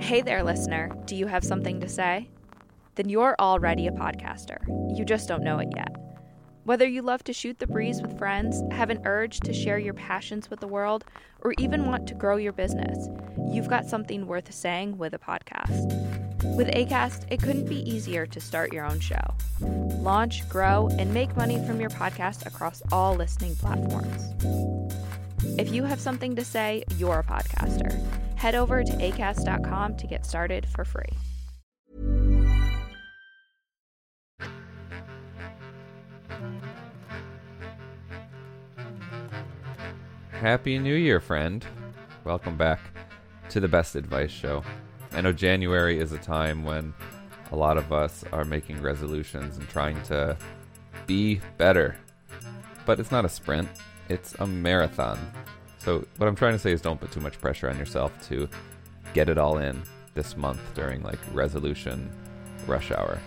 Hey there, listener. Do you have something to say? Then you're already a podcaster. You just don't know it yet. Whether you love to shoot the breeze with friends, have an urge to share your passions with the world, or even want to grow your business, you've got something worth saying with a podcast. With ACAST, it couldn't be easier to start your own show. Launch, grow, and make money from your podcast across all listening platforms. If you have something to say, you're a podcaster. Head over to acast.com to get started for free. Happy New Year, friend. Welcome back to the Best Advice Show. I know January is a time when a lot of us are making resolutions and trying to be better. But it's not a sprint, it's a marathon. So, what I'm trying to say is don't put too much pressure on yourself to get it all in this month during like resolution rush hour.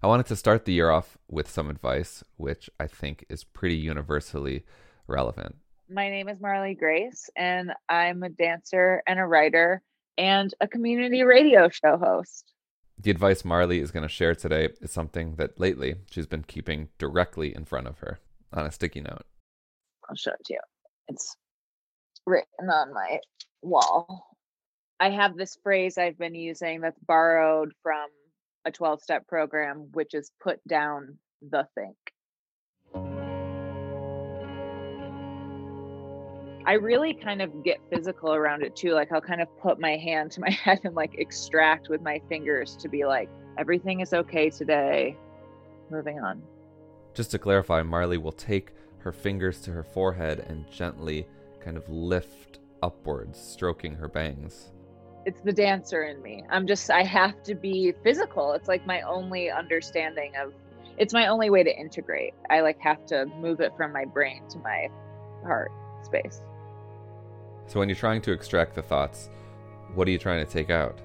I wanted to start the year off with some advice, which I think is pretty universally relevant. My name is Marlee Grace, and I'm a dancer and a writer and a community radio show host. The advice Marlee is going to share today is something that lately she's been keeping directly in front of her on a sticky note. I'll show it to you. It's written on my wall. I have this phrase I've been using that's borrowed from a 12 step program, which is put down the think. I really kind of get physical around it too. Like I'll kind of put my hand to my head and like extract with my fingers to be like, everything is okay today. Moving on. Just to clarify, Marlee will take her fingers to her forehead and gently kind of lift upwards, stroking her bangs. It's the dancer in me. I'm just, I have to be physical. It's like my only understanding of, it's my only way to integrate. I like have to move it from my brain to my heart space. So when you're trying to extract the thoughts, what are you trying to take out?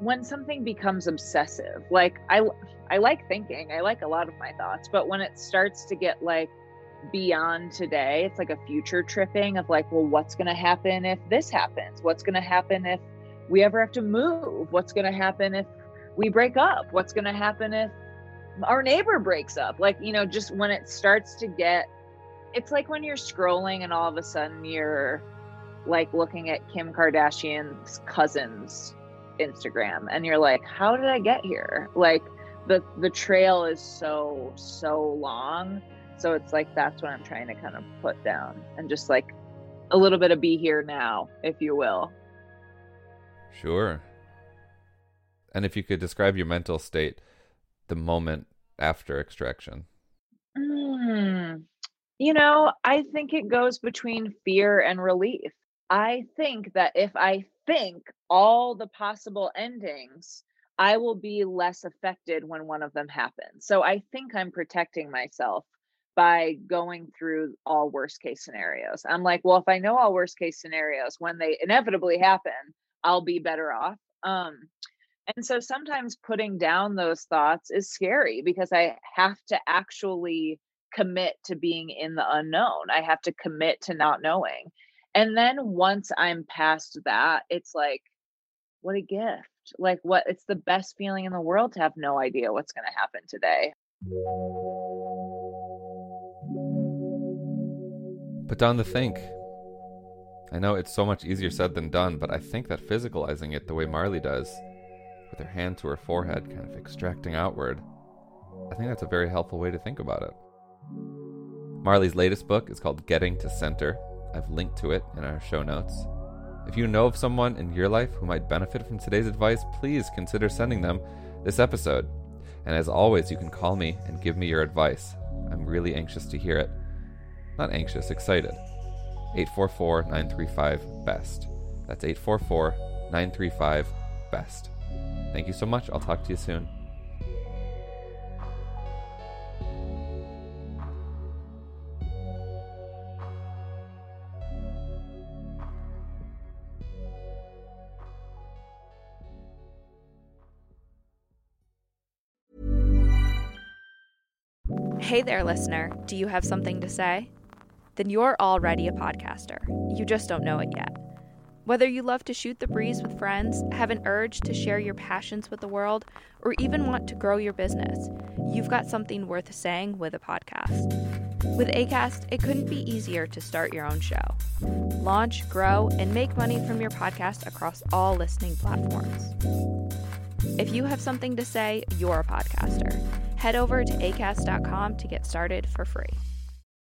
When something becomes obsessive, like I I like thinking, I like a lot of my thoughts, but when it starts to get like beyond today, it's like a future tripping of like, well, what's going to happen if this happens? What's going to happen if we ever have to move? What's going to happen if we break up? What's going to happen if our neighbor breaks up? Like, you know, just when it starts to get it's like when you're scrolling and all of a sudden you're like looking at Kim Kardashian's cousin's Instagram and you're like, how did I get here? Like the the trail is so so long. So it's like that's what I'm trying to kind of put down and just like a little bit of be here now, if you will. Sure. And if you could describe your mental state the moment after extraction. Mm, you know, I think it goes between fear and relief. I think that if I think all the possible endings, I will be less affected when one of them happens. So I think I'm protecting myself by going through all worst case scenarios. I'm like, well, if I know all worst case scenarios, when they inevitably happen, I'll be better off. Um, and so sometimes putting down those thoughts is scary because I have to actually commit to being in the unknown. I have to commit to not knowing. And then once I'm past that, it's like, what a gift. Like, what it's the best feeling in the world to have no idea what's going to happen today. Put down the think. I know it's so much easier said than done, but I think that physicalizing it the way Marlee does, with her hand to her forehead, kind of extracting outward, I think that's a very helpful way to think about it. Marlee's latest book is called Getting to Center, I've linked to it in our show notes. If you know of someone in your life who might benefit from today's advice, please consider sending them this episode. And as always, you can call me and give me your advice. I'm really anxious to hear it. Not anxious, excited. 844 935 BEST. That's 844 935 BEST. Thank you so much. I'll talk to you soon. Hey there, listener. Do you have something to say? Then you're already a podcaster. You just don't know it yet. Whether you love to shoot the breeze with friends, have an urge to share your passions with the world, or even want to grow your business, you've got something worth saying with a podcast. With ACAST, it couldn't be easier to start your own show. Launch, grow, and make money from your podcast across all listening platforms. If you have something to say, you're a podcaster. Head over to acast.com to get started for free.